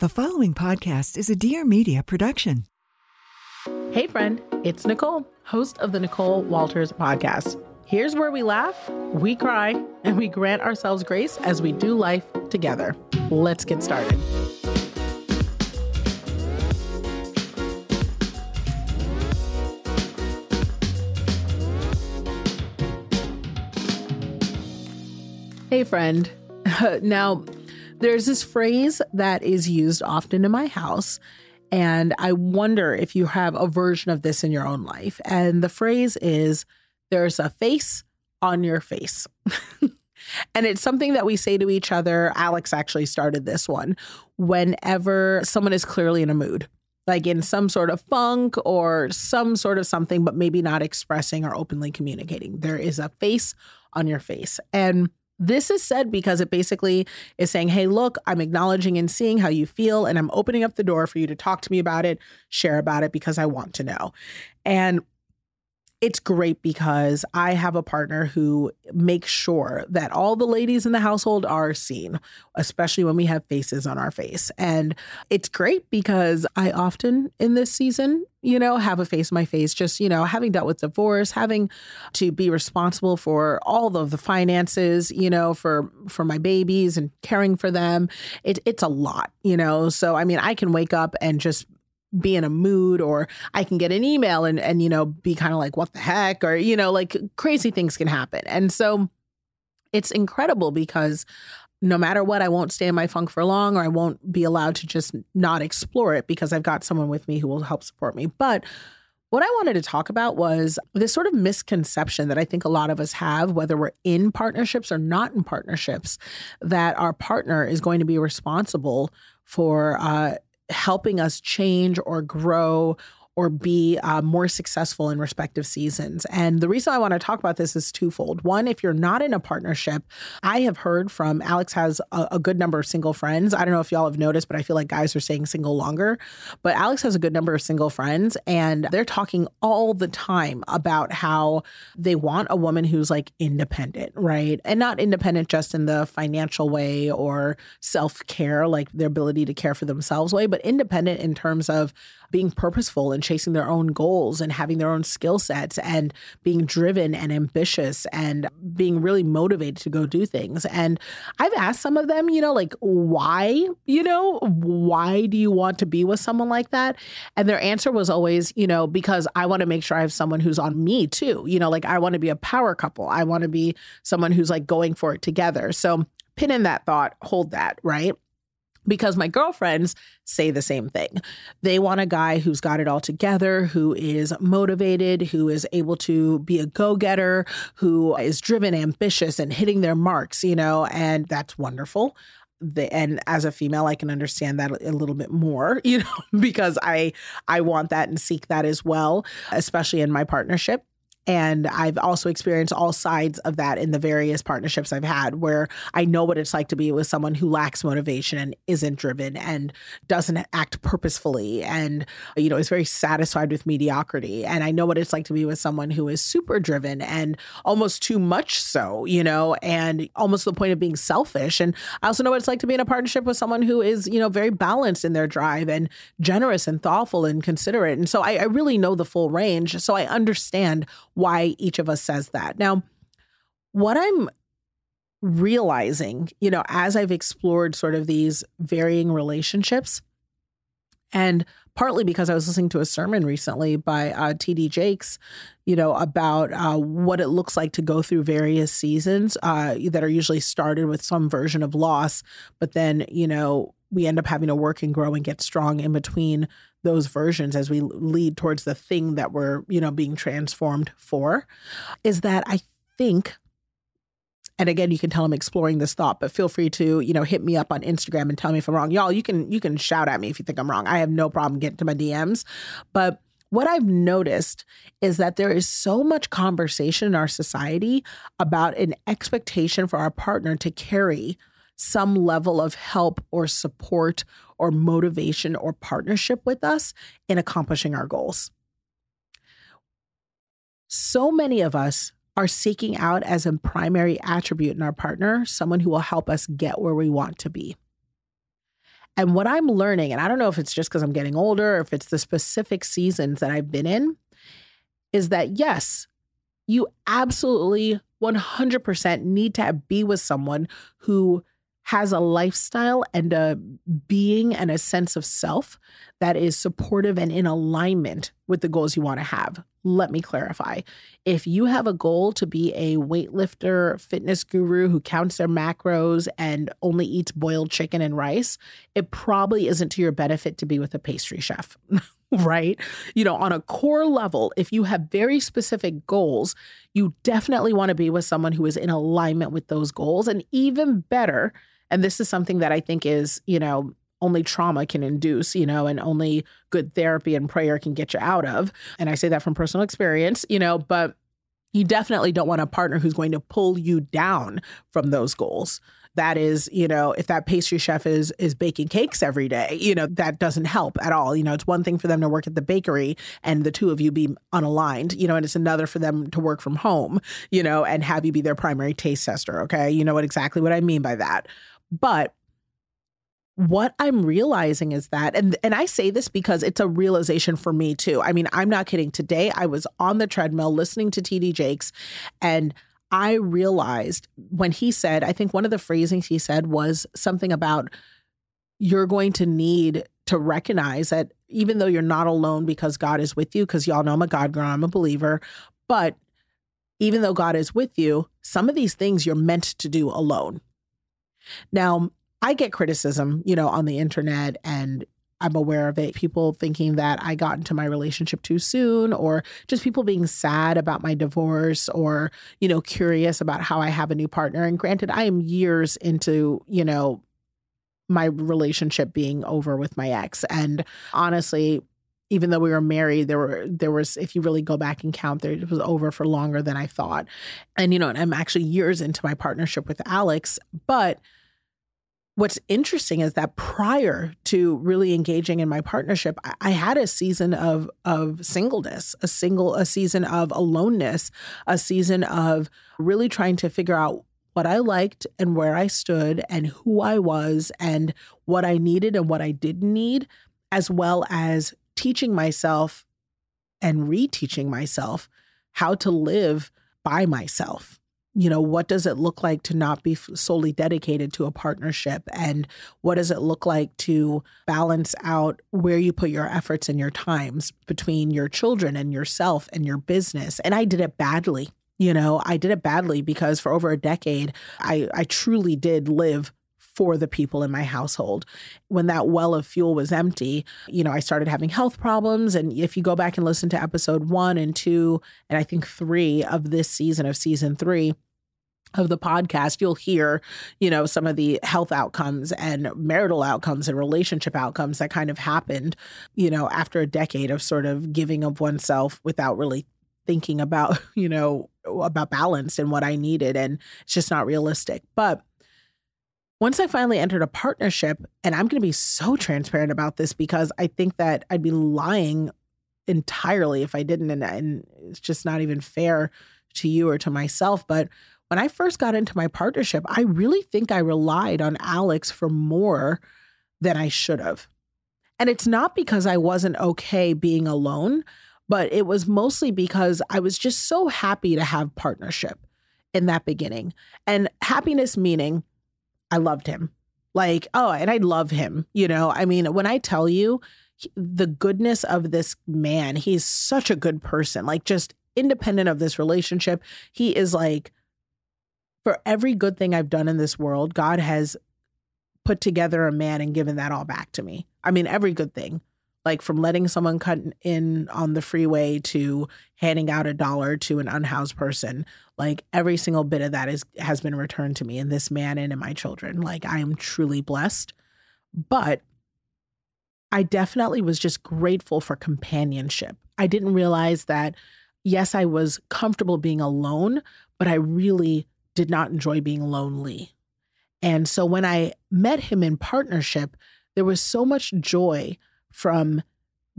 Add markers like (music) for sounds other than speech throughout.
The following podcast is a Dear Media production. Hey, friend, it's Nicole, host of the Nicole Walters podcast. Here's where we laugh, we cry, and we grant ourselves grace as we do life together. Let's get started. Hey, friend. (laughs) now, there's this phrase that is used often in my house. And I wonder if you have a version of this in your own life. And the phrase is there's a face on your face. (laughs) and it's something that we say to each other. Alex actually started this one whenever someone is clearly in a mood, like in some sort of funk or some sort of something, but maybe not expressing or openly communicating. There is a face on your face. And this is said because it basically is saying, hey, look, I'm acknowledging and seeing how you feel, and I'm opening up the door for you to talk to me about it, share about it, because I want to know. And it's great because I have a partner who makes sure that all the ladies in the household are seen, especially when we have faces on our face. And it's great because I often in this season, you know, have a face on my face, just, you know, having dealt with divorce, having to be responsible for all of the finances, you know, for for my babies and caring for them. It, it's a lot, you know. So I mean, I can wake up and just be in a mood or I can get an email and and you know be kind of like what the heck or you know like crazy things can happen. And so it's incredible because no matter what I won't stay in my funk for long or I won't be allowed to just not explore it because I've got someone with me who will help support me. But what I wanted to talk about was this sort of misconception that I think a lot of us have, whether we're in partnerships or not in partnerships, that our partner is going to be responsible for uh, helping us change or grow or be uh, more successful in respective seasons. And the reason I want to talk about this is twofold. One, if you're not in a partnership, I have heard from Alex has a, a, good number of single friends. I don't know if y'all have noticed, but I feel like guys are staying single longer. But Alex has a good number of single friends, and they're talking all the time about how they want a woman who's like independent, right? And not independent just in the financial way or self care, like their ability to care for themselves way, but independent in terms of being purposeful and chasing their own goals and having their own skill sets and being driven and ambitious and being really motivated to go do things. And I've asked some of them, you know, like, why, you know, why do you want to be with someone like that? And their answer was always, you know, because I want to make sure I have someone who's on me too. You know, like I want to be a power couple. I want to be someone who's like going for it together. So pin in that thought, hold that, right? Because my girlfriends say the same thing. They want a guy who's got it all together, who is motivated, who is able to be a go getter, who is driven, ambitious, and hitting their marks, you know, and that's wonderful. The, and as a female i can understand that a little bit more (laughs) you know because i i want that and seek that as well especially in my partnership and I've also experienced all sides of that in the various partnerships I've had where I know what it's like to be with someone who lacks motivation and isn't driven and doesn't act purposefully and, you know, is very satisfied with mediocrity. And I know what it's like to be with someone who is super driven and almost too much so, you know, and almost the point of being selfish. And I also know what it's like to be in a partnership with someone who is, you know, very balanced in their drive and generous and thoughtful and considerate. And so I, I really know the full range. So I understand why each of us says that. Now, what I'm realizing, you know, as I've explored sort of these varying relationships, and partly because I was listening to a sermon recently by uh, T.D. Jakes, you know, about uh, what it looks like to go through various seasons uh, that are usually started with some version of loss, but then, you know, we end up having to work and grow and get strong in between those versions as we lead towards the thing that we're, you know, being transformed for. Is that I think and again you can tell i'm exploring this thought but feel free to you know hit me up on instagram and tell me if i'm wrong y'all you can you can shout at me if you think i'm wrong i have no problem getting to my dms but what I've noticed is that there is so much conversation in our society about an expectation for our partner to carry some level of help or support or motivation or partnership with us in accomplishing our goals. So many of us are seeking out as a primary attribute in our partner someone who will help us get where we want to be. And what I'm learning, and I don't know if it's just because I'm getting older or if it's the specific seasons that I've been in, is that yes, you absolutely 100% need to be with someone who has a lifestyle and a being and a sense of self that is supportive and in alignment with the goals you want to have. Let me clarify. If you have a goal to be a weightlifter, fitness guru who counts their macros and only eats boiled chicken and rice, it probably isn't to your benefit to be with a pastry chef. (laughs) right? You know, on a core level, if you have very specific goals, you definitely want to be with someone who is in alignment with those goals. And even better, and this is something that I think is, you know, only trauma can induce, you know, and only good therapy and prayer can get you out of. And I say that from personal experience, you know, but you definitely don't want a partner who's going to pull you down from those goals. That is, you know, if that pastry chef is is baking cakes every day, you know, that doesn't help at all. You know, it's one thing for them to work at the bakery and the two of you be unaligned, you know, and it's another for them to work from home, you know, and have you be their primary taste tester, okay? You know what exactly what I mean by that. But what I'm realizing is that, and and I say this because it's a realization for me too. I mean, I'm not kidding. Today I was on the treadmill listening to TD Jakes, and I realized when he said, I think one of the phrasings he said was something about you're going to need to recognize that even though you're not alone because God is with you, because y'all know I'm a God girl, I'm a believer, but even though God is with you, some of these things you're meant to do alone. Now, I get criticism, you know, on the internet and I'm aware of it. People thinking that I got into my relationship too soon, or just people being sad about my divorce, or, you know, curious about how I have a new partner. And granted, I am years into, you know, my relationship being over with my ex. And honestly, even though we were married, there were there was if you really go back and count, there it was over for longer than I thought. And you know, and I'm actually years into my partnership with Alex, but what's interesting is that prior to really engaging in my partnership I, I, had a season of of singleness a single a season of aloneness a season of really trying to figure out what i liked and where i stood and who i was and what i needed and what i didn't need as well as teaching myself and reteaching myself how to live by myself you know, what does it look like to not be solely dedicated to a partnership? And what does it look like to balance out where you put your efforts and your times between your children and yourself and your business? And I did it badly. You know, I did it badly because for over a decade, I, I truly did live for the people in my household. When that well of fuel was empty, you know, I started having health problems. And if you go back and listen to episode one and two, and I think three of this season of season three, of the podcast, you'll hear, you know, some of the health outcomes and marital outcomes and relationship outcomes that kind of happened, you know, after a decade of sort of giving of oneself without really thinking about, (laughs) you know, about balance and what I needed. And it's just not realistic. But once I finally entered a partnership, and I'm going to be so transparent about this because I think that I'd be lying entirely if I didn't. And, and it's just not even fair to you or to myself. But when I first got into my partnership, I really think I relied on Alex for more than I should have. And it's not because I wasn't okay being alone, but it was mostly because I was just so happy to have partnership. in that beginning. And happiness meaning I loved him. Like, oh, and I love him. You know, I mean, when I tell you the goodness of this man, he's such a good person, like, just independent of this relationship. He is like, for every good thing I've done in this world, God has put together a man and given that all back to me. I mean, every good thing like from letting someone cut in on the freeway to handing out a dollar to an unhoused person like every single bit of that is has been returned to me and this man and in my children. Like i am truly blessed. But i definitely was just grateful for companionship. I didn't realize that yes i was comfortable being alone but i really did not enjoy being lonely. And so when i met him in partnership there was so much joy from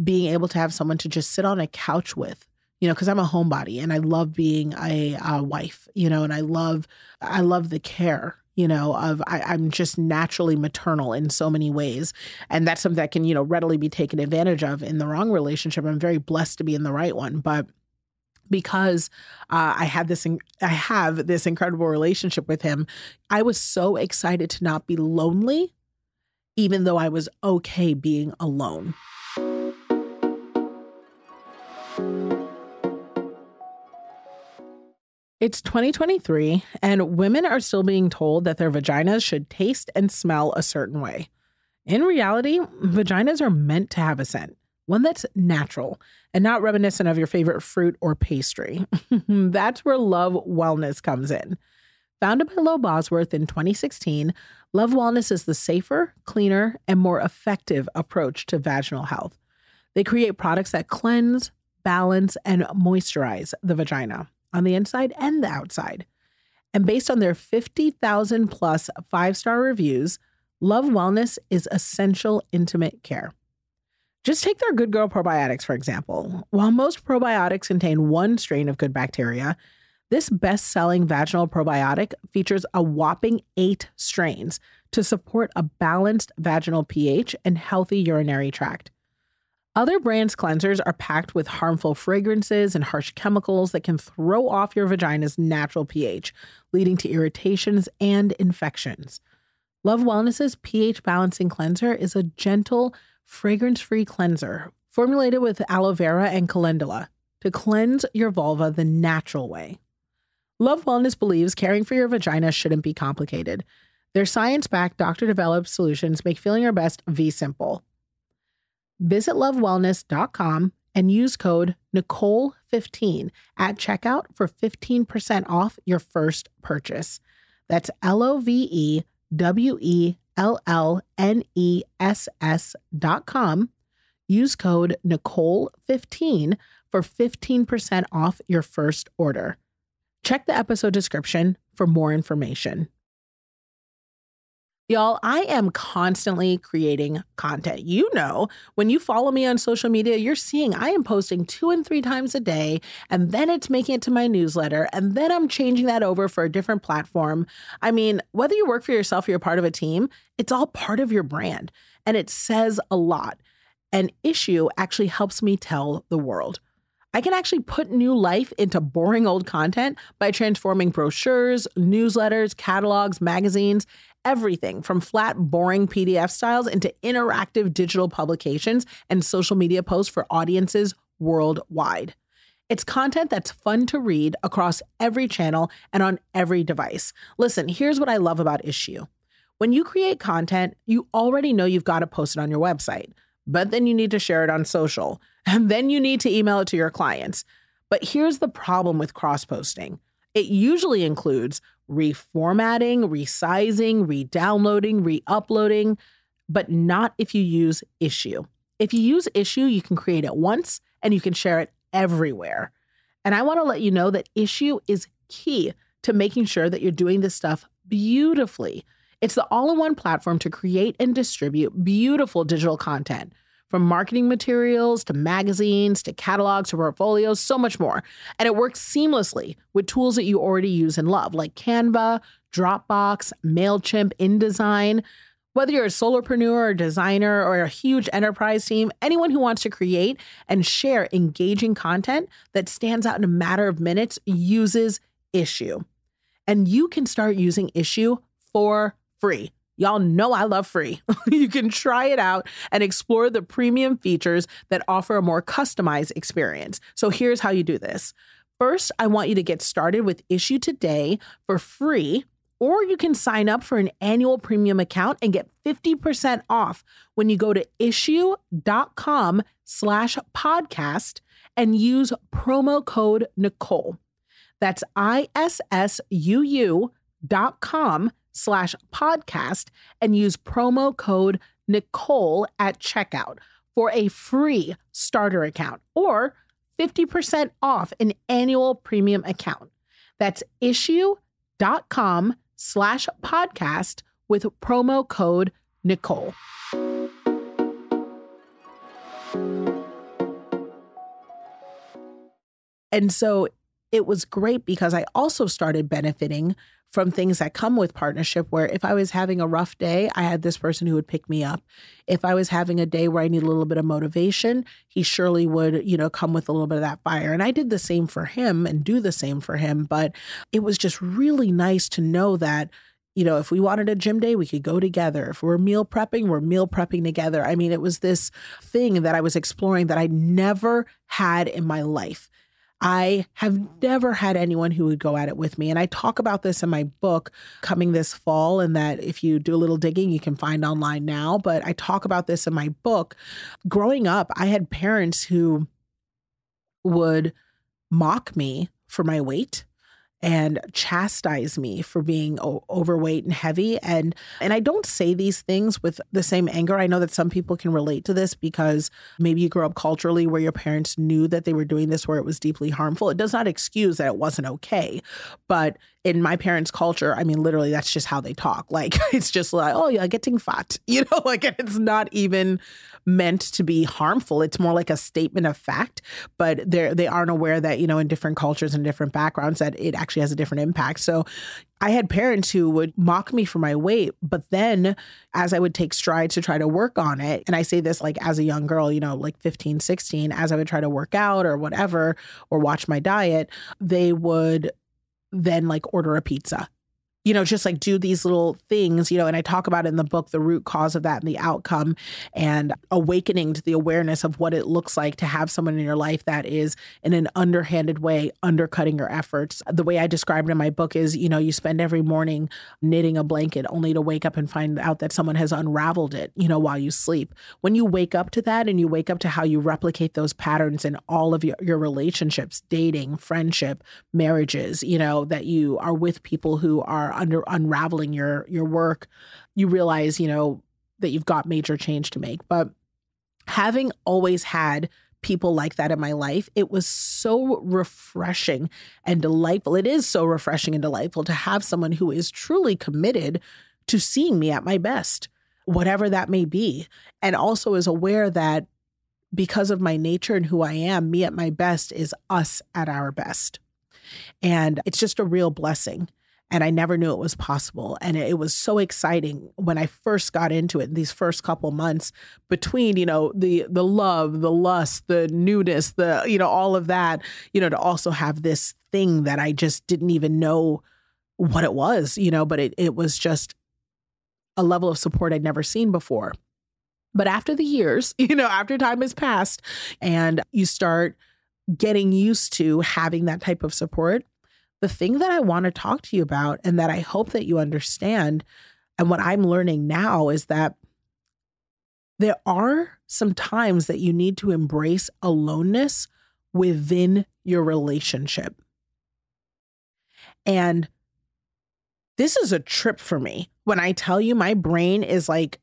being able to have someone to just sit on a couch with you know because i'm a homebody and i love being a, a, wife you know and i love i love the care you know of I, i'm just naturally maternal in so many ways and that's something that can you know readily be taken advantage of in the wrong relationship i'm very blessed to be in the right one but because uh, I had this, I have this incredible relationship with him. I was so excited to not be lonely even though I was okay being alone. It's 2023, and women are still being told that their vaginas should taste and smell a certain way. In reality, vaginas are meant to have a scent, one that's natural and not reminiscent of your favorite fruit or pastry. (laughs) that's where Love Wellness comes in. Founded by Lo Bosworth in 2016, Love Wellness is the safer, cleaner, and more effective approach to vaginal health. They create products that cleanse, balance, and moisturize the vagina on the inside and the outside. And based on their 50,000 plus five star reviews, Love Wellness is essential intimate care. Just take their Good Girl probiotics, for example. While most probiotics contain one strain of good bacteria, this best selling vaginal probiotic features a whopping eight strains to support a balanced vaginal pH and healthy urinary tract. Other brands' cleansers are packed with harmful fragrances and harsh chemicals that can throw off your vagina's natural pH, leading to irritations and infections. Love Wellness's pH balancing cleanser is a gentle, fragrance free cleanser formulated with aloe vera and calendula to cleanse your vulva the natural way. Love Wellness believes caring for your vagina shouldn't be complicated. Their science backed, doctor developed solutions make feeling your best V simple. Visit lovewellness.com and use code Nicole15 at checkout for 15% off your first purchase. That's L O V E W E L L N E S S dot com. Use code Nicole15 for 15% off your first order. Check the episode description for more information. Y'all, I am constantly creating content. You know, when you follow me on social media, you're seeing I am posting two and three times a day, and then it's making it to my newsletter, and then I'm changing that over for a different platform. I mean, whether you work for yourself or you're part of a team, it's all part of your brand, and it says a lot. An Issuu actually helps me tell the world. I can actually put new life into boring old content by transforming brochures, newsletters, catalogs, magazines, everything from flat, boring PDF styles into interactive digital publications and social media posts for audiences worldwide. It's content that's fun to read across every channel and on every device. Listen, here's what I love about Issuu. When you create content, you already know you've got to post it on your website but then you need to share it on social, (laughs) and then you need to email it to your clients. But here's the problem with cross posting it usually includes reformatting, resizing, re downloading, re uploading, but not if you use Issuu. If you use Issuu, you can create it once and you can share it everywhere. And I want to let you know that Issuu is key to making sure that you're doing this stuff beautifully. It's the all in one platform to create and distribute beautiful digital content from marketing materials to magazines to catalogs to portfolios, so much more. And it works seamlessly with tools that you already use and love, like Canva, Dropbox, MailChimp, InDesign. Whether you're a solopreneur or designer or a huge enterprise team, anyone who wants to create and share engaging content that stands out in a matter of minutes uses Issuu. and you can start using Issuu for free. Y'all know I love free. (laughs) you can try it out and explore the premium features that offer a more customized experience. So here's how you do this. First, I want you to get started with Issuu today for free, or you can sign up for an annual premium account and get 50% off when you go to issuu.com slash podcast and use promo code Nicole. That's I-S-S-U-U dot com slash podcast and use promo code Nicole at checkout for a free starter account or 50% off an annual premium account. That's issuu.com slash podcast with promo code Nicole. And so it was great because I also started benefiting from things that come with partnership where if I was having a rough day, I had this person who would pick me up. If I was having a day where I need a little bit of motivation, he surely would, you know, come with a little bit of that fire. And I did the same for him and do the same for him, but it was just really nice to know that you know, if we wanted a gym day, we could go together. If we're meal prepping, we're meal prepping together. I mean, it was this thing that I was exploring that I never had in my life. I have never had anyone who would go at it with me. And I talk about this in my book coming this fall, and that if you do a little digging, you can find online now. But I talk about this in my book. Growing up, I had parents who would mock me for my weight and chastise me for being o- overweight and heavy and and I don't say these things with the same anger. I know that some people can relate to this because maybe you grew up culturally where your parents knew that they were doing this where it was deeply harmful. It does not excuse that it wasn't okay, but in my parents' culture, I mean, literally, that's just how they talk. Like, (laughs) it's just like, oh, yeah, getting fat, (laughs) you know, like it's not even meant to be harmful. It's more like a statement of fact, but they're, they aren't aware that, you know, in different cultures and different backgrounds, that it actually has a different impact. So I had parents who would mock me for my weight, but then as I would take strides to try to work on it, and I say this like as a young girl, you know, like 15, 16, as I would try to work out or whatever, or watch my diet, they would then like order a pizza you know, just like do these little things, you know, and I talk about in the book the root cause of that and the outcome and awakening to the awareness of what it looks like to have someone in your life that is in an underhanded way undercutting your efforts. The way I describe it in my book is, you know, you spend every morning knitting a blanket only to wake up and find out that someone has unraveled it, you know, while you sleep. When you wake up to that and you wake up to how you replicate those patterns in all of your, your relationships, dating, friendship, marriages, you know, that you are with people who are under unraveling your your work, you realize, you know, that you've got major change to make. But having always had people like that in my life, it was so refreshing and delightful. It is so refreshing and delightful to have someone who is truly committed to seeing me at my best, whatever that may be. And also is aware that because of my nature and who I am, me at my best is us at our best. And it's just a real blessing and I never knew it was possible. And it was so exciting when I first got into it. These first couple months between, you know, the the love, the lust, the newness, the you know all of that, you know, to also have this thing that I just didn't even know what it was, you know, but it it was just a level of support I'd never seen before. But after the years, (laughs) you know, after time has passed, and you start getting used to having that type of support the thing that I want to talk to you about and that I hope that you understand, and what I'm learning now is that there are some times that you need to embrace aloneness within your relationship. And this is a trip for me. When I tell you my brain is like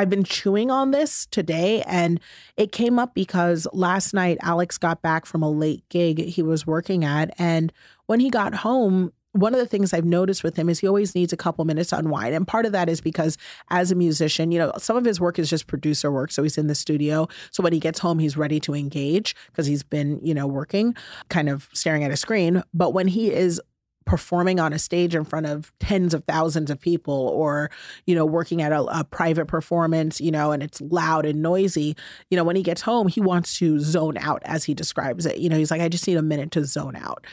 I've been chewing on this today, and it came up because last night Alex got back from a late gig he was working at. And when he got home, one of the things I've noticed with him is he always needs a couple minutes to unwind. And part of that is because as a musician, you know, some of his work is just producer work. So he's in the studio. So when he gets home, he's ready to engage because he's been, you know, working, kind of staring at a screen. But when he is performing on a stage in front of tens of thousands of people or you know working at a, a, private performance you know and it's loud and noisy you know when he gets home he wants to zone out as he describes it. You know he's like i just need a minute to zone out.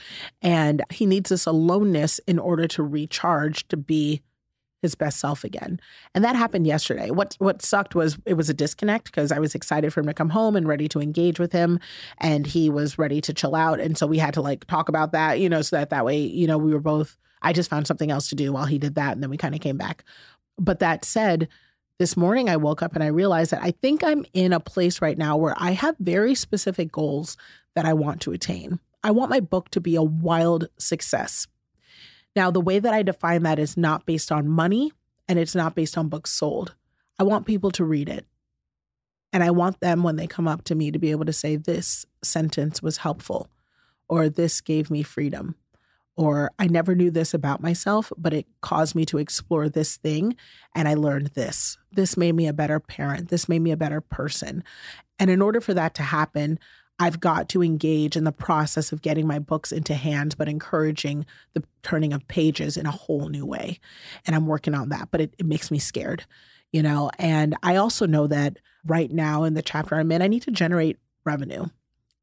And he needs this aloneness in order to recharge to be his best self again. And that happened yesterday. What what sucked was it was a disconnect because I was excited for him to come home and ready to engage with him and he was ready to chill out and so we had to like talk about that, you know, so that that way, you know, we were both I just found something else to do while he did that and then we kind of came back. But that said, this morning I woke up and I realized that I think I'm in a place right now where I have very specific goals that I want to attain. I want my book to be a wild success. Now, the way that I define that is not based on money and it's not based on books sold. I want people to read it. And I want them, when they come up to me, to be able to say, This sentence was helpful, or this gave me freedom, or I never knew this about myself, but it caused me to explore this thing and I learned this. This made me a better parent. This made me a better person. And in order for that to happen, I've got to engage in the process of getting my books into hands, but encouraging the turning of pages in a whole new way. And I'm working on that, but it, it makes me scared, you know. And I also know that right now in the chapter I'm in, I need to generate revenue.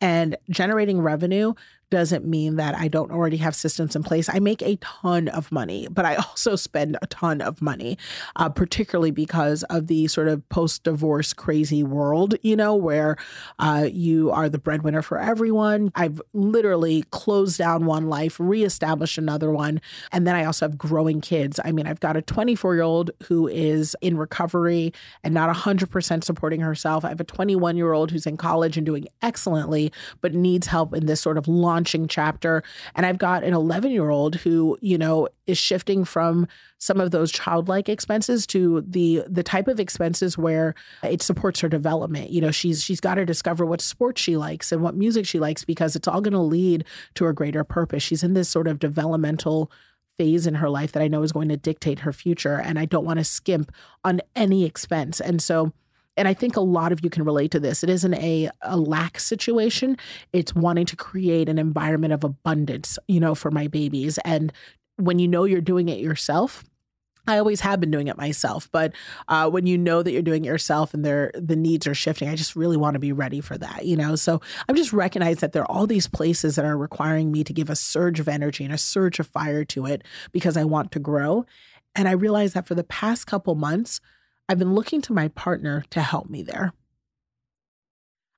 And generating revenue doesn't mean that I don't already have systems in place. I make a ton of money, but I also spend a ton of money, uh, particularly because of the sort of post divorce crazy world, you know, where uh, you are the breadwinner for everyone. I've literally closed down one life, reestablished another one. And then I also have growing kids. I mean, I've got a 24 year old who is in recovery and not 100% supporting herself. I have a 21 year old who's in college and doing excellently, but needs help in this sort of launch launching chapter. And I've got an 11 year old who, you know, is shifting from some of those childlike expenses to the the type of expenses where it supports her development. You know, she's she's got to discover what sports she likes and what music she likes because it's all going to lead to a greater purpose. She's in this sort of developmental phase in her life that I know is going to dictate her future and I don't want to skimp on any expense. And so and I think a lot of you can relate to this. It isn't a, a lack situation. It's wanting to create an environment of abundance, you know, for my babies. And when you know you're doing it yourself, I always have been doing it myself, but uh, when you know that you're doing it yourself and the needs are shifting, I just really want to be ready for that, you know. So I'm just recognize that there are all these places that are requiring me to give a surge of energy and a surge of fire to it because I want to grow. And I realize that for the past couple months, I've been looking to my partner to help me there.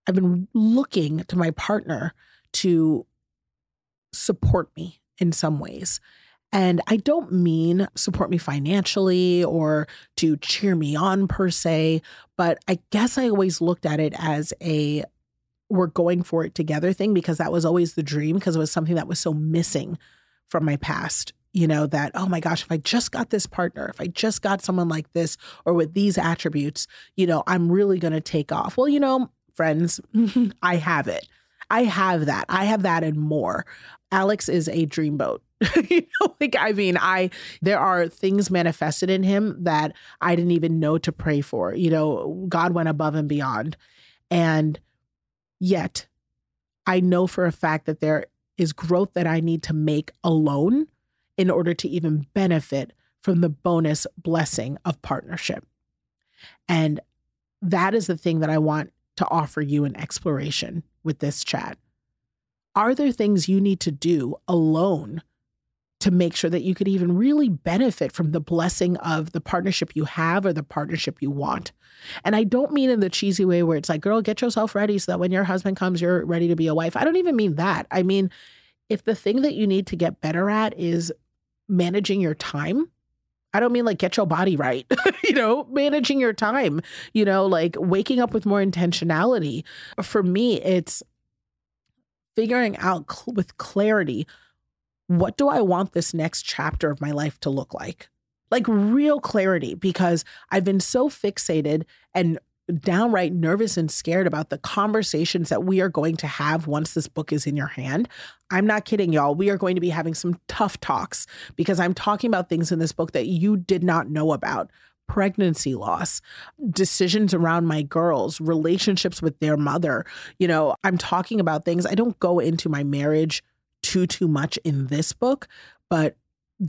I've been looking to my partner to support me in some ways. And I don't mean support me financially or to cheer me on per se, but I guess I always looked at it as a we're going for it together thing because that was always the dream because it was something that was so missing from my past you know, that, oh my gosh, if I just got this partner, if I just got someone like this or with these attributes, you know, I'm really going to take off. Well, you know, friends, (laughs) I have it. I have that. I have that and more. Alex is a dreamboat. (laughs) you know, like I mean, I there are things manifested in him that I didn't even know to pray for. You know, God went above and beyond. And yet I know for a fact that there is growth that I need to make alone in order to even benefit from the bonus blessing of partnership. And that is the thing that I want to offer you in exploration with this chat. Are there things you need to do alone to make sure that you could even really benefit from the blessing of the partnership you have or the partnership you want? And I don't mean in the cheesy way where it's like, girl, get yourself ready so that when your husband comes, you're ready to be a wife. I don't even mean that. I mean, if the thing that you need to get better at is managing your time. I don't mean like get your body right, (laughs) you know, managing your time, you know, like waking up with more intentionality. For me, it's figuring out cl- with clarity what do I want this next chapter of my life to look like? Like real clarity, because I've been so fixated and downright nervous and scared about the conversations that we are going to have once this book is in your hand. I'm not kidding, y'all. We are going to be having some tough talks because I'm talking about things in this book that you did not know about pregnancy loss, decisions around my girls, relationships with their mother. You know, I'm talking about things I don't go into my marriage too too much in this book, but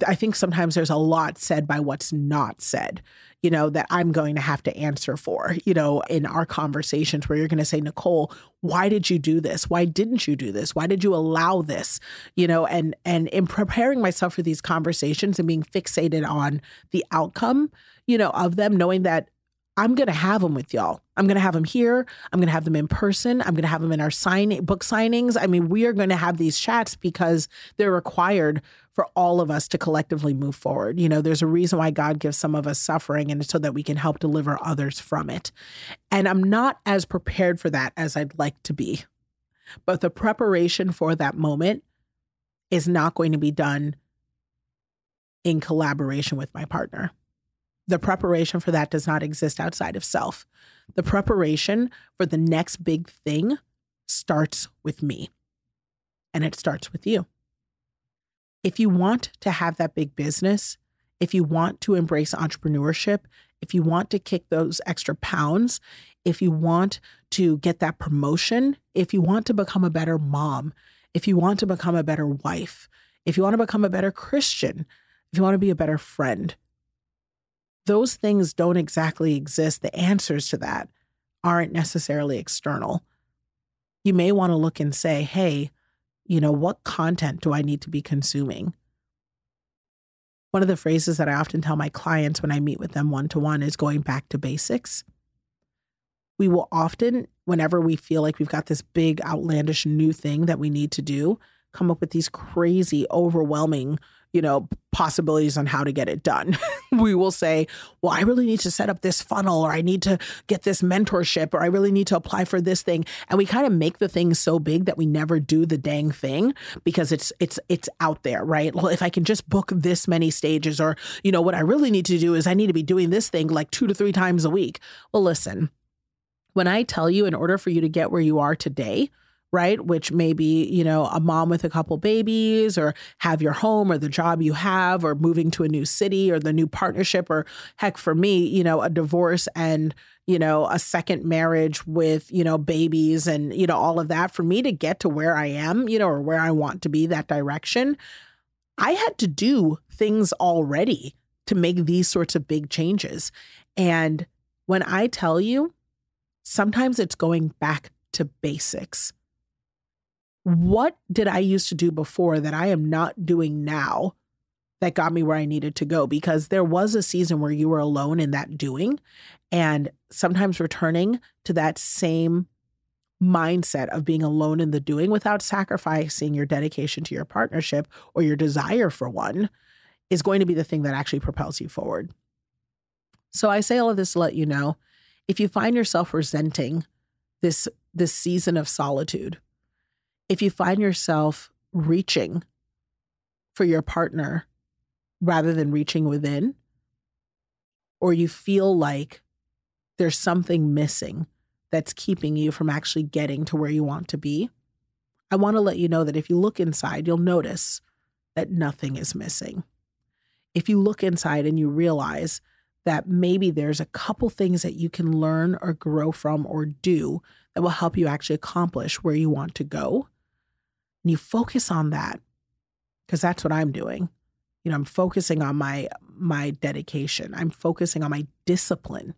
I think sometimes there's a lot said by what's not said, you know, that I'm going to have to answer for, you know, in our conversations where you're going to say, Nicole, why did you do this? Why didn't you do this? Why did you allow this? You know, and and in preparing myself for these conversations and being fixated on the outcome, you know, of them, knowing that I'm going to have them with y'all. I'm going to have them here. I'm going to have them in person. I'm going to have them in our sign book signings. I mean, we are going to have these chats because they're required for all of us to collectively move forward. You know, there's a reason why God gives some of us suffering and so that we can help deliver others from it. And I'm not as prepared for that as I'd like to be. But the preparation for that moment is not going to be done in collaboration with my partner. The preparation for that does not exist outside of self. The preparation for the next big thing starts with me, and it starts with you. If you want to have that big business, if you want to embrace entrepreneurship, if you want to kick those extra pounds, if you want to get that promotion, if you want to become a better mom, if you want to become a better wife, if you want to become a better Christian, if you want to be a better friend, those things don't exactly exist. The answers to that aren't necessarily external. You may want to look and say, hey, you know, what content do I need to be consuming? One of the phrases that I often tell my clients when I meet with them one to one is going back to basics. We will often, whenever we feel like we've got this big, outlandish new thing that we need to do, come up with these crazy, overwhelming you know, possibilities on how to get it done. (laughs) we will say, well, I really need to set up this funnel or I need to get this mentorship or I really need to apply for this thing. And we kind of make the thing so big that we never do the dang thing because it's it's it's out there, right? Well, if I can just book this many stages or, you know, what I really need to do is I need to be doing this thing like 2 to 3 times a week. Well, listen. When I tell you in order for you to get where you are today, right? Which may be, you know, a mom with a couple babies or have your home or the job you have or moving to a new city or the new partnership or heck for me, you know, a divorce and, you know, a second marriage with, you know, babies and, you know, all of that for me to get to where I am, you know, or where I want to be that direction. I had to do things already to make these sorts of big changes. And when I tell you, sometimes it's going back to basics what did I used to do before that I am not doing now that got me where I needed to go? Because there was a season where you were alone in that doing, and sometimes returning to that same mindset of being alone in the doing without sacrificing your dedication to your partnership or your desire for one is going to be the thing that actually propels you forward. So I say all of this to let you know if you find yourself resenting this this season of solitude if you find yourself reaching for your partner rather than reaching within, or you feel like there's something missing that's keeping you from actually getting to where you want to be, I want to let you know that if you look inside, you'll notice that nothing is missing. If you look inside and you realize that maybe there's a couple things that you can learn or grow from or do that will help you actually accomplish where you want to go, and you focus on that because that's what I'm doing. You know, I'm focusing on my my dedication. I'm focusing on my discipline.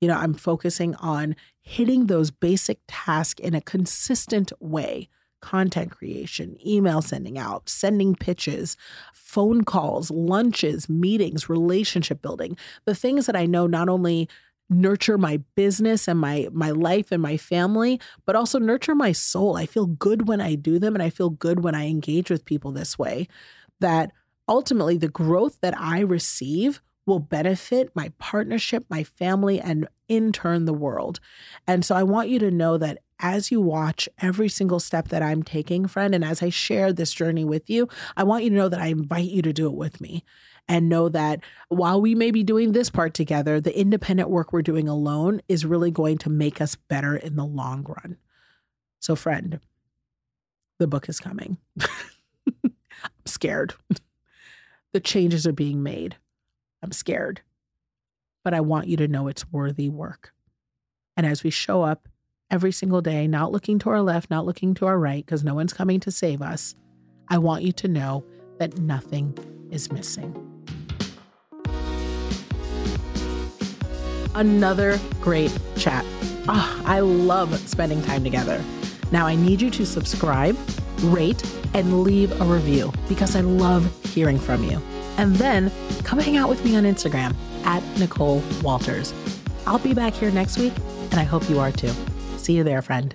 You know, I'm focusing on hitting those basic tasks in a consistent way. Content creation, email sending out, sending pitches, phone calls, lunches, meetings, relationship building. The things that I know not only nurture my business and my my life and my family but also nurture my soul. I feel good when i do them and i feel good when i engage with people this way that ultimately the growth that i receive will benefit my partnership my family and in turn the world. And so i want you to know that as you watch every single step that I'm taking, friend, and as I share this journey with you, I want you to know that I invite you to do it with me and know that while we may be doing this part together, the independent work we're doing alone is really going to make us better in the long run. So, friend, the book is coming. (laughs) I'm scared. the changes are being made. I'm scared. But I want you to know it's worthy work. And as we show up every single day, not looking to our left, not looking to our right, because no one's coming to save us, I want you to know that nothing is missing. Another great chat. Oh, I love spending time together. Now, I need you to subscribe, rate, and leave a review because I love hearing from you. And then come hang out with me on Instagram at Nicole Walters. I'll be back here next week, and I hope you are too. See you there, friend.